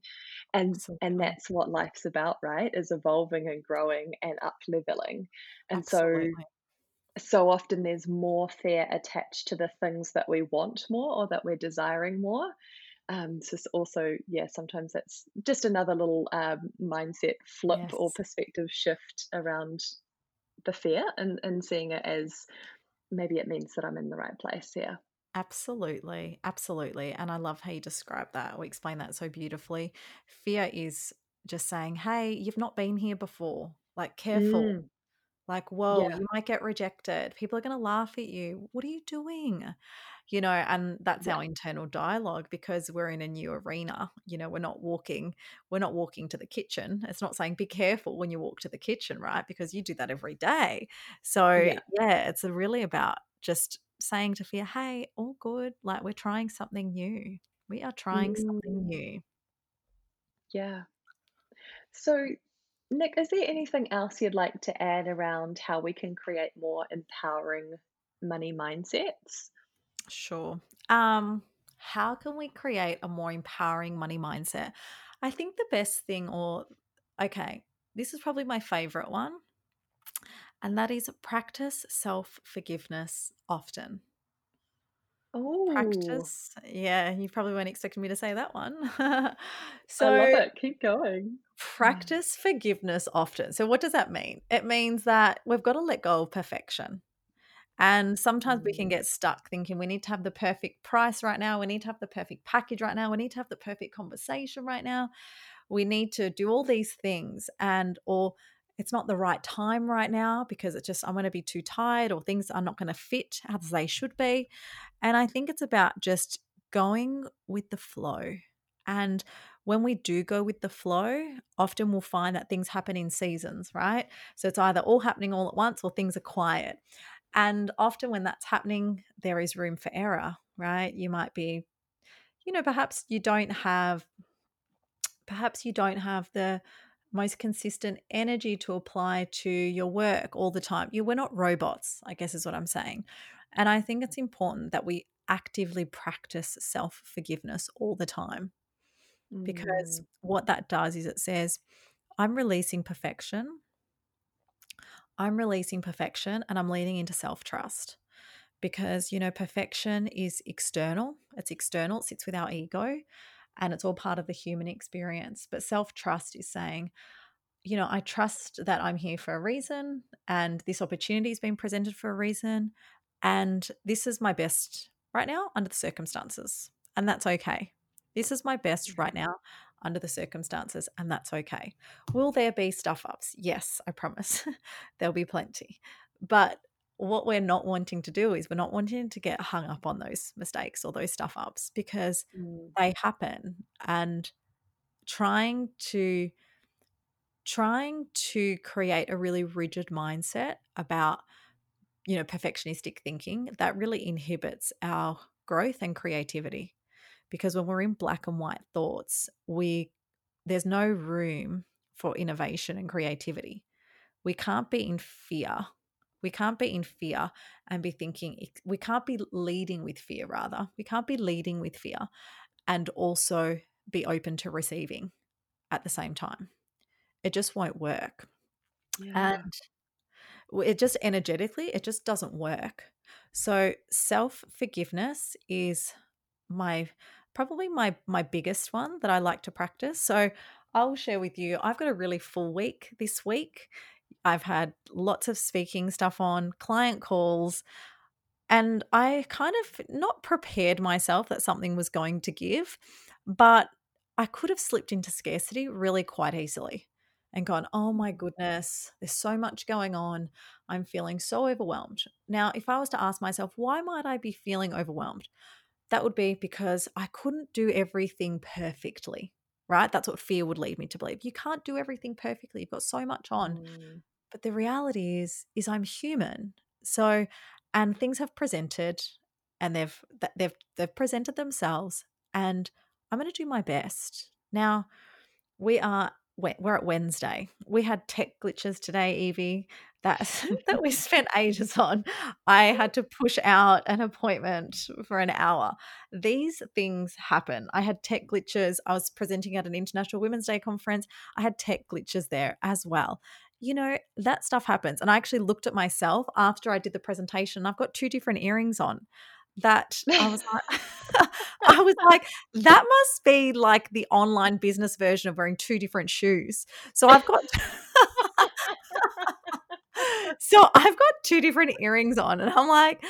And and that's what life's about, right? Is evolving and growing and up leveling. And so Absolutely. so often there's more fear attached to the things that we want more or that we're desiring more. Um, so also, yeah, sometimes that's just another little um, mindset flip or perspective shift around the fear and, and seeing it as maybe it means that I'm in the right place here. Absolutely. Absolutely. And I love how you describe that or explain that so beautifully. Fear is just saying, hey, you've not been here before. Like, careful. Mm, Like, whoa, yeah, you might get rejected. People are going to laugh at you. What are you doing? You know, and that's yeah, our internal dialogue because we're in a new arena. You know, we're not walking, we're not walking to the kitchen. It's not saying be careful when you walk to the kitchen, right? Because you do that every day. So, yeah. yeah, it's really about just saying to fear, hey, all good. Like, we're trying something new. We are trying something Mm, new. yeah. So, Nic, is there anything else you'd like to add around how we can create more empowering money mindsets? Sure. Um, how can we create a more empowering money mindset? I think the best thing, or okay, this is probably my favorite one, and that is practice self forgiveness often. Oh, Practice, yeah, you probably weren't expecting me to say that one. I love so, it. Keep going. practice forgiveness often. So, what does that mean? It means that we've got to let go of perfection. And sometimes we can Mm, get stuck thinking we need to have the perfect price right now. We need to have the perfect package right now. We need to have the perfect conversation right now. we need to do all these things and or it's not the right time right now because it's just I'm going to be too tired or things are not going to fit as they should be. And I think it's about just going with the flow. And when we do go with the flow, often we'll find that things happen in seasons, right? So it's either all happening all at once or things are quiet. And often when that's happening, there is room for error, right? You might be, you know, perhaps you don't have perhaps you don't have the most consistent energy to apply to your work all the time. You we're not robots, I guess is what I'm saying. And I think it's important that we actively practice self-forgiveness all the time. Because Mm. what that does is it says, I'm releasing perfection. I'm releasing perfection and I'm leaning into self-trust. Because, you know, perfection is external. It's external, it sits with our ego and it's all part of the human experience. But self trust is saying, you know, I trust that I'm here for a reason and this opportunity has been presented for a reason. And this is my best right now under the circumstances. And that's okay. This is my best mm-hmm. right now under the circumstances. And that's okay. Will there be stuff ups? Yes, I promise. There'll be plenty. But what we're not wanting to do is we're not wanting to get hung up on those mistakes or those stuff ups because Mm. they happen and trying to trying to create a really rigid mindset about you know perfectionistic thinking that really inhibits our growth and creativity. Because when we're in black and white thoughts we there's no room for innovation and creativity. We can't be in fear we can't be in fear and be thinking we can't be leading with fear rather. We can't be leading with fear and also be open to receiving at the same time. It just won't work. Yeah. and it just energetically it just doesn't work. So self forgiveness is my probably my my biggest one that i like to practice. So i'll share with you i've got a really full week this week i've had lots of speaking stuff on client calls and I kind of not prepared myself that something was going to give, but I could have slipped into scarcity really quite easily and gone, oh my goodness, there's so much going on. I'm feeling so overwhelmed. Now, if I was to ask myself, why might I be feeling overwhelmed? That would be because I couldn't do everything perfectly, right? That's what fear would lead me to believe. You can't do everything perfectly. You've got so much on. Mm. But the reality is is I'm human. So and things have presented and they've they've they've presented themselves and I'm going to do my best. Now, we are we're at Wednesday. We had tech glitches today, Evie, that that we spent ages on. I had to push out an appointment for an hour. These things happen. I had tech glitches. I was presenting at an International Women's Day conference. I had tech glitches there as well. You know, that stuff happens. And I actually looked at myself after I did the presentation. I've got two different earrings on that I was like I was like that must be like the online business version of wearing two different shoes. So I've got so I've got two different earrings on and I'm like,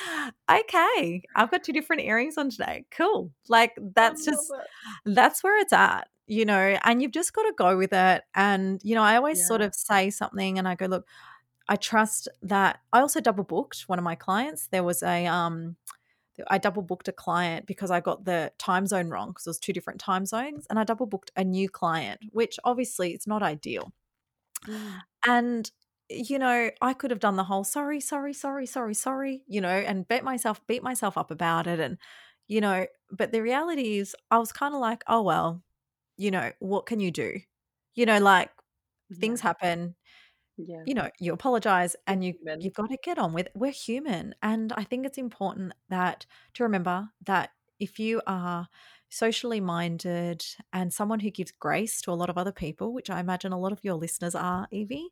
okay, I've got two different earrings on today. Cool. Like that's just it. that's where it's at, you know, and you've just got to go with it. And, you know, I always sort of say something and I go, look, I trust that I also double booked one of my clients. There was a um I double booked a client because I got the time zone wrong because it was two different time zones and I double booked a new client, which obviously it's not ideal. Mm. And you know, I could have done the whole sorry, sorry, sorry, sorry, sorry, you know, and beat myself beat myself up about it and you know, but the reality is I was kind of like, oh well, you know, what can you do? You know, like things Yeah. happen, Yeah. you know, you apologize and you human. you've got to get on with it. We're human. And I think it's important that to remember that if you are socially minded and someone who gives grace to a lot of other people, which I imagine a lot of your listeners are, Evie,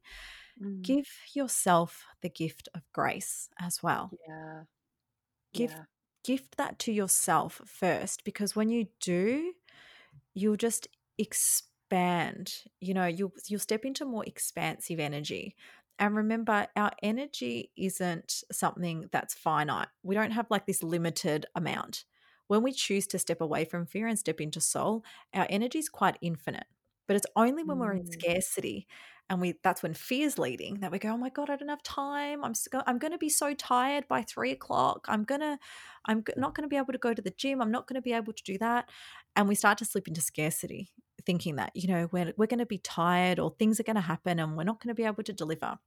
Mm. give yourself the gift of grace as well. Yeah. Give Yeah. gift that to yourself first because when you do, you'll just expand you know you'll you'll step into more expansive energy and remember our energy isn't something that's finite we don't have like this limited amount when we choose to step away from fear and step into soul our energy is quite infinite But it's only when we're in Mm. scarcity and we that's when fear's leading that we go, oh my god, I don't have time. I'm I'm going to be so tired by three o'clock. I'm gonna I'm not going to be able to go to the gym. I'm not going to be able to do that, and we start to slip into scarcity, thinking that you know we're we're going to be tired or things are going to happen and we're not going to be able to deliver.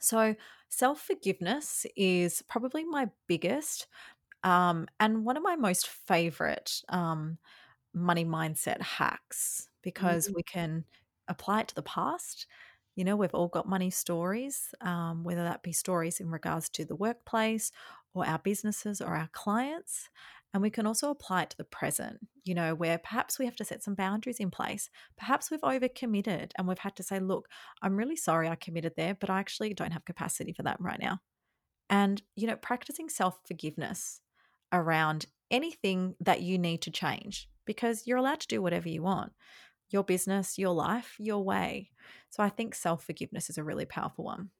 So self forgiveness is probably my biggest um, and one of my most favorite um, money mindset hacks because Mm. we can apply it to the past. You know, we've all got money stories, um, whether that be stories in regards to the workplace or our businesses or our clients. And we can also apply it to the present, you know, where perhaps we have to set some boundaries in place. Perhaps we've overcommitted and we've had to say, look, I'm really sorry I committed there, but I actually don't have capacity for that right now. And, you know, practicing self forgiveness around anything that you need to change because you're allowed to do whatever you want your business, your life, your way. So I think self forgiveness is a really powerful one.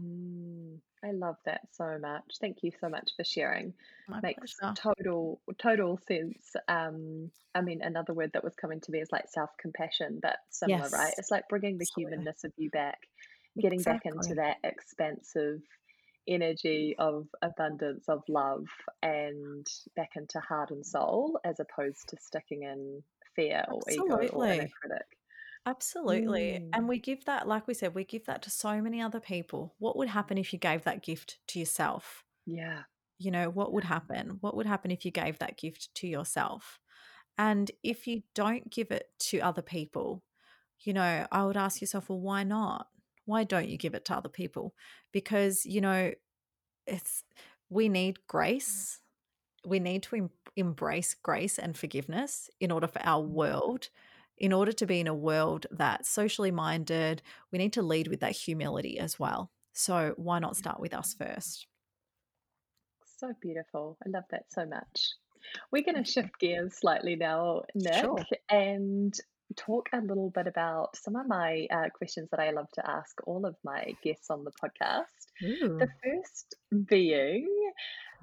Mm, I love that so much. Thank you so much for sharing. My Makes pleasure. total total sense. Um, I mean, another word that was coming to me is like self compassion, but similar, right? It's like bringing the absolutely. humanness of you back, getting back into that expansive energy of abundance, of love, and back into heart and soul, as opposed to sticking in fear or ego or inner Absolutely. critic. Absolutely. And Mm, we give that, like we said, we give that to so many other people. What would happen if you gave that gift to yourself? yeah. You know, what would happen? What would happen if you gave that gift to yourself? And if you don't give it to other people, you know, I would ask yourself, well, why not? Why don't you give it to other people? Because, you know, it's we need grace. We need to embrace grace and forgiveness in order for our Mm, world, in order to be in a world that's socially minded, we need to lead with that humility as well. So, why not start with us first? So beautiful. I love that so much. We're going to shift gears slightly now, Nic, Sure. and talk a little bit about some of my uh, questions that I love to ask all of my guests on the podcast. The first being,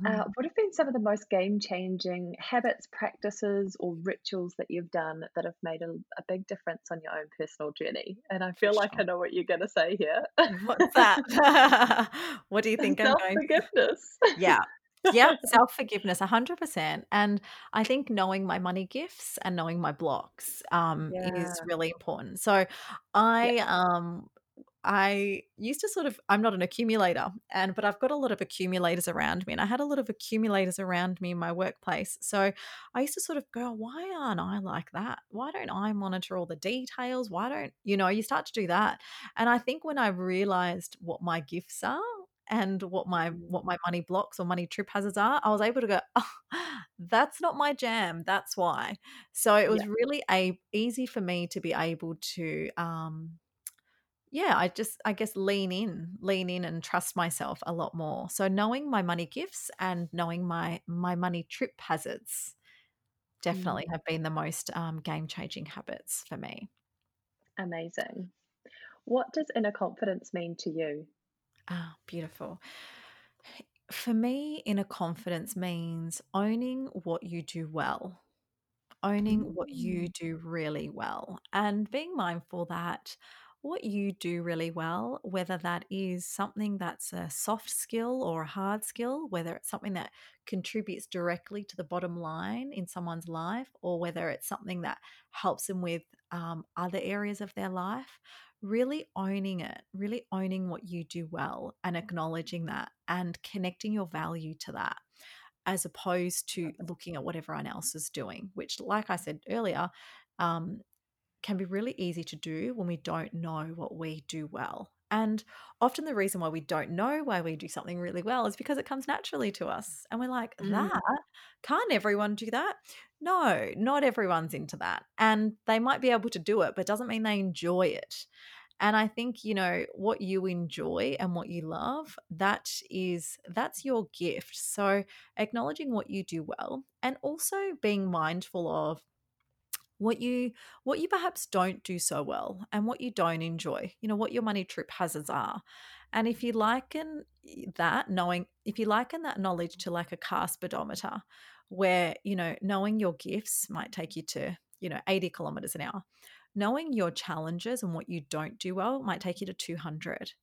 uh, Mm. what have been some of the most game changing habits, practices, or rituals that you've done that have made a, a big difference on your own personal journey? And I feel like I know what you're going to say here What's that? what do you think I'm self going to? forgiveness. Yeah. Yep, self-forgiveness 100%, and I think knowing my money gifts and knowing my blocks, um, is really important. So Yeah. I, um I used to sort of I'm not an accumulator and but I've got a lot of accumulators around me and I had a lot of accumulators around me in my workplace. So I used to sort of go, why aren't I like that? Why don't I monitor all the details? Why don't, you know, you start to do that. And I think when I realized what my gifts are and what my Mm, what my money blocks or money trip hazards are, I was able to go, oh, that's not my jam. That's why. So it Yeah. was really a easy for me to be able to um yeah, I just I guess lean in, lean in and trust myself a lot more. So knowing my money gifts and knowing my my money trip hazards definitely Mm, have been the most um, game changing habits for me. amazing. What does inner confidence mean to you? Ah, beautiful. For me, inner confidence means owning what you do well, owning what you Mm, do really well, and being mindful that what you do really well, whether that is something that's a soft skill or a hard skill, whether it's something that contributes directly to the bottom line in someone's life, or whether it's something that helps them with um, other areas of their life, really owning it, really owning what you do well and acknowledging that and connecting your value to that as opposed to looking at what everyone else is doing, which, like I said earlier, um, can be really easy to do when we don't know what we do well. And often the reason why we don't know why we do something really well is because it comes naturally to us. And we're like, mm, that? Can't everyone do that? No, not everyone's into that. And they might be able to do it, but doesn't mean they enjoy it. And I think, you know, what you enjoy and what you love, that is that's your gift. So acknowledging what you do well and also being mindful of what you what you perhaps don't do so well and what you don't enjoy you know what your money trip hazards are and if you liken that knowing if you liken that knowledge to like a car speedometer where you know knowing your gifts might take you to you know 80 kilometers an hour knowing your challenges and what you don't do well might take you to 200.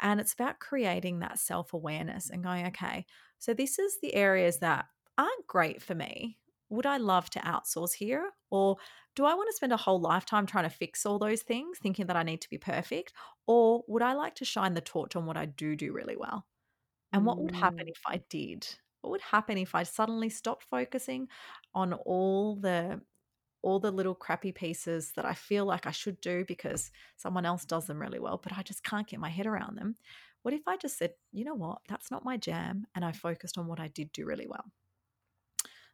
And it's about creating that self awareness and going, okay, so this is the areas that aren't great for me. Would I love to outsource here? Or do I want to spend a whole lifetime trying to fix all those things, thinking that I need to be perfect? Or would I like to shine the torch on what I do do really well? And what would happen Mm, if I did? What would happen if I suddenly stopped focusing on all the all the little crappy pieces that I feel like I should do because someone else does them really well, but I just can't get my head around them? What if I just said, you know what, that's not my jam, and I focused on what I did do really well?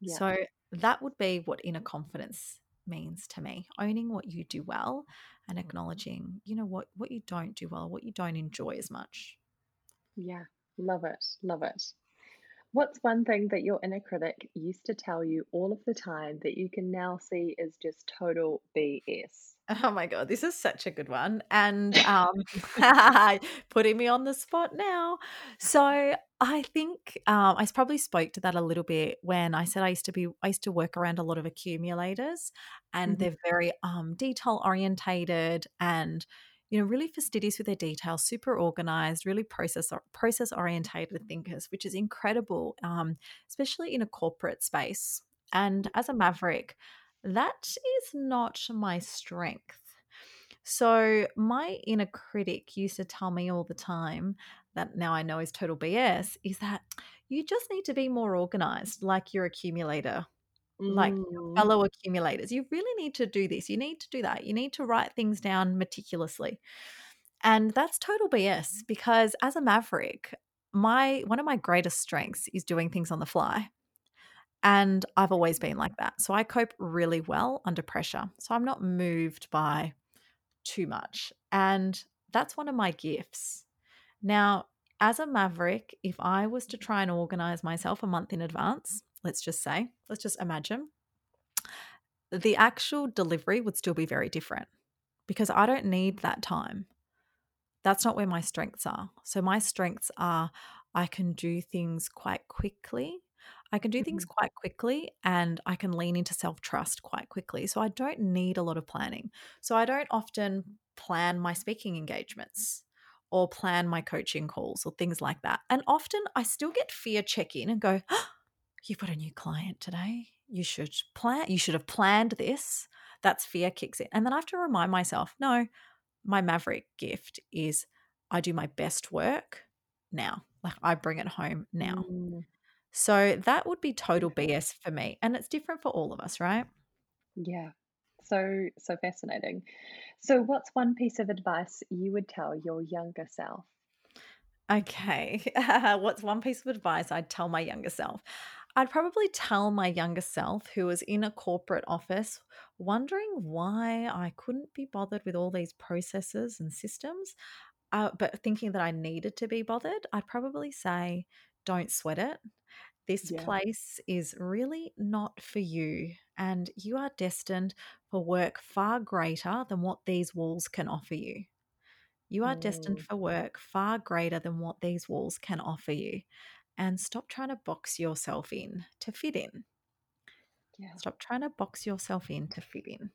Yeah. So that would be what inner confidence means to me owning what you do well and mm-hmm. acknowledging you know what what you don't do well what you don't enjoy as much Yeah. Love it. Love it. What's one thing that your inner critic used to tell you all of the time that you can now see is just total BS? Oh my god, this is such a good one, and, um, putting me on the spot now. So, I think, um, I probably spoke to that a little bit when I said I used to be I used to work around a lot of accumulators, and Mhm. they're very, um, detail orientated and, you know, really fastidious with their details, super organized, really process process orientated thinkers, which is incredible, um, especially in a corporate space, and as a maverick, that is not my strength. So, my inner critic used to tell me all the time that now I know is total BS is that you just need to be more organized, like your accumulator, like Mm, fellow accumulators. You really need to do this. You need to do that. You need to write things down meticulously. And that's total BS because as a maverick, my one of my greatest strengths is doing things on the fly. And I've always been like that. So I cope really well under pressure. So I'm not moved by too much. And that's one of my gifts. Now, as a maverick, if I was to try and organize myself a month in advance, let's just say, let's just imagine, the actual delivery would still be very different because I don't need that time. That's not where my strengths are. So, my strengths are I can do things quite quickly. I can do things mhm. quite quickly and I can lean into self trust quite quickly. So, I don't need a lot of planning. So, I don't often plan my speaking engagements or plan my coaching calls or things like that. And often I still get fear check in and go, "Oh, You've got a new client today. You should plan, you should have planned this. That's fear kicks in. And then I have to remind myself, no, my maverick gift is I do my best work now. Like I bring it home now. Mm, So that would be total. BS for me. And it's different for all of us, right? Yeah. So, so fascinating. So, what's one piece of advice you would tell your younger self? Okay. What's one piece of advice I'd tell my younger self? I'd probably tell my younger self who was in a corporate office wondering why I couldn't be bothered with all these processes and systems, uh, but thinking that I needed to be bothered. I'd probably say, don't sweat it. This Yeah. place is really not for you, and you are destined for work far greater than what these walls can offer you. You are destined Mm, for work far greater than what these walls can offer you. And stop trying to box yourself in to fit in. yeah. Stop trying to box yourself in to fit in.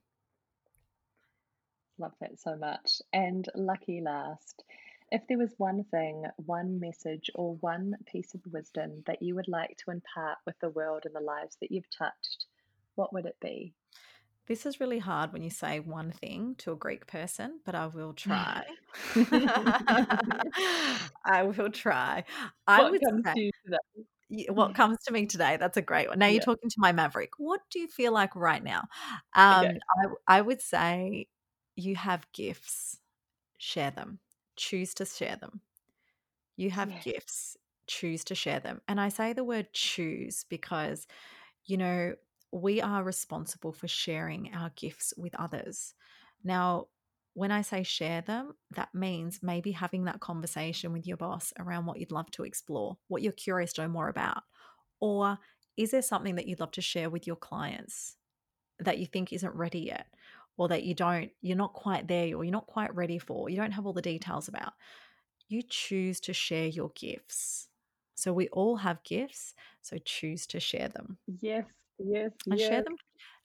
Love that so much. And lucky last, if there was one thing, one message, or one piece of wisdom that you would like to impart with the world and the lives that you've touched, what would it be? This is really hard when you say one thing to a Greek person, but I will try. I will try. I What would comes say to you today? what comes to me today. That's a great one. Now you're talking to my maverick. What do you feel like right now? Okay. Um, I, w- I would say you have gifts, share them, choose to share them. You have Yes. gifts, choose to share them. And I say the word choose because, you know, we are responsible for sharing our gifts with others. Now, when I say share them, that means maybe having that conversation with your boss around what you'd love to explore, what you're curious to know more about. Or is there something that you'd love to share with your clients that you think isn't ready yet? Or that you don't, you're not quite there, or you're not quite ready for, you don't have all the details about you choose to share your gifts. So we all have gifts, so choose to share them Yes. Yes. and share them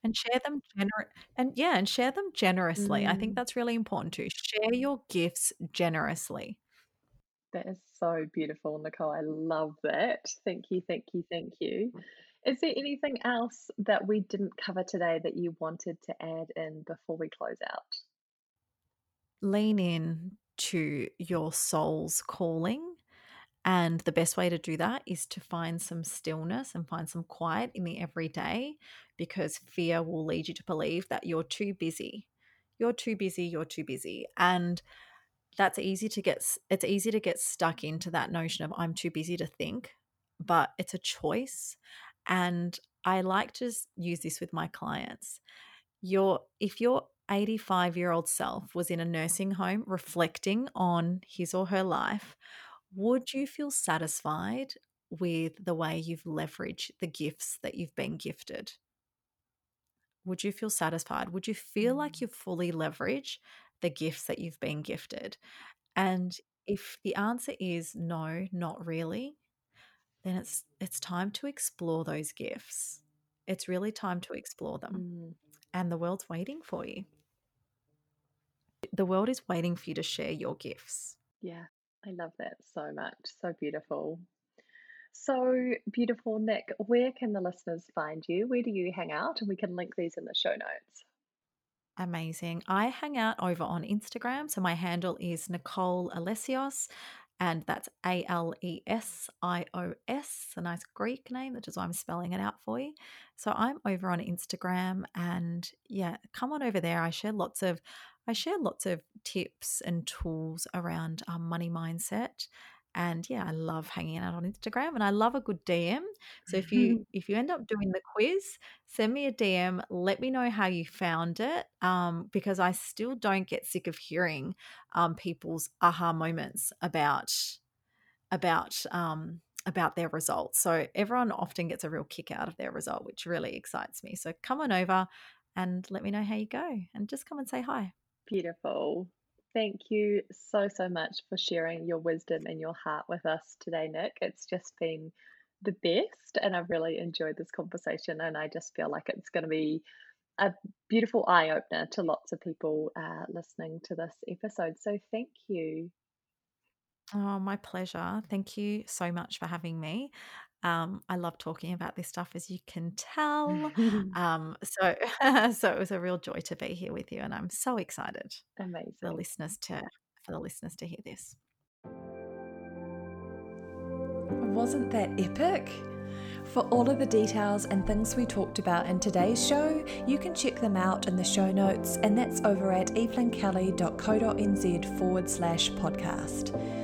and share them gener- and yeah, and share them generously. I think Mm, that's really important too. Share your gifts generously. that is so beautiful, Nicole. I love that. Thank you, thank you, thank you. Is there anything else that we didn't cover today that you wanted to add in before we close out? Lean in to your soul's calling. And the best way to do that is to find some stillness and find some quiet in the everyday because fear will lead you to believe that you're too busy. You're too busy, you're too busy. And that's easy to get it's easy to get stuck into that notion of I'm too busy to think, but it's a choice. And I like to use this with my clients. Your if your 85 year old self was in a nursing home reflecting on his or her life, would you feel satisfied with the way you've leveraged the gifts that you've been gifted? Would you feel satisfied? Would you feel like Mm, you've fully leveraged the gifts that you've been gifted? And if the answer is no, not really, then it's it's time to explore those gifts. It's really time to explore them. mm, And the world's waiting for you. The world is waiting for you to share your gifts. yeah, I love that so much. So beautiful. So beautiful, Nic. Where can the listeners find you? Where do you hang out? And we can link these in the show notes. Amazing. I hang out over on Instagram. So my handle is Nicole Alesios, and that's A L E S I O S, a nice Greek name, which is why I'm spelling it out for you. So I'm over on Instagram, and yeah, come on over there. I share lots of I share lots of tips and tools around um, money mindset. And yeah, I love hanging out on Instagram and I love a good DM. So if you if you end up doing the quiz, send me a DM. Let me know how you found it, um, because I still don't get sick of hearing um, people's aha moments about about um, about their results. So everyone often gets a real kick out of their result, which really excites me. So come on over and let me know how you go, and just come and say hi. Beautiful. Thank you so, so much for sharing your wisdom and your heart with us today, Nic. It's just been the best, and I've really enjoyed this conversation. And I just feel like it's going to be a beautiful eye opener to lots of people uh, listening to this episode. So, thank you. Oh, my pleasure. Thank you so much for having me. Um, I love talking about this stuff, as you can tell. Um, so, so it was a real joy to be here with you, and I'm so excited for the listeners to for the listeners to hear this. Wasn't that epic? For all of the details and things we talked about in today's show, you can check them out in the show notes, and that's over at evelynkelly.co.nz forward slash podcast.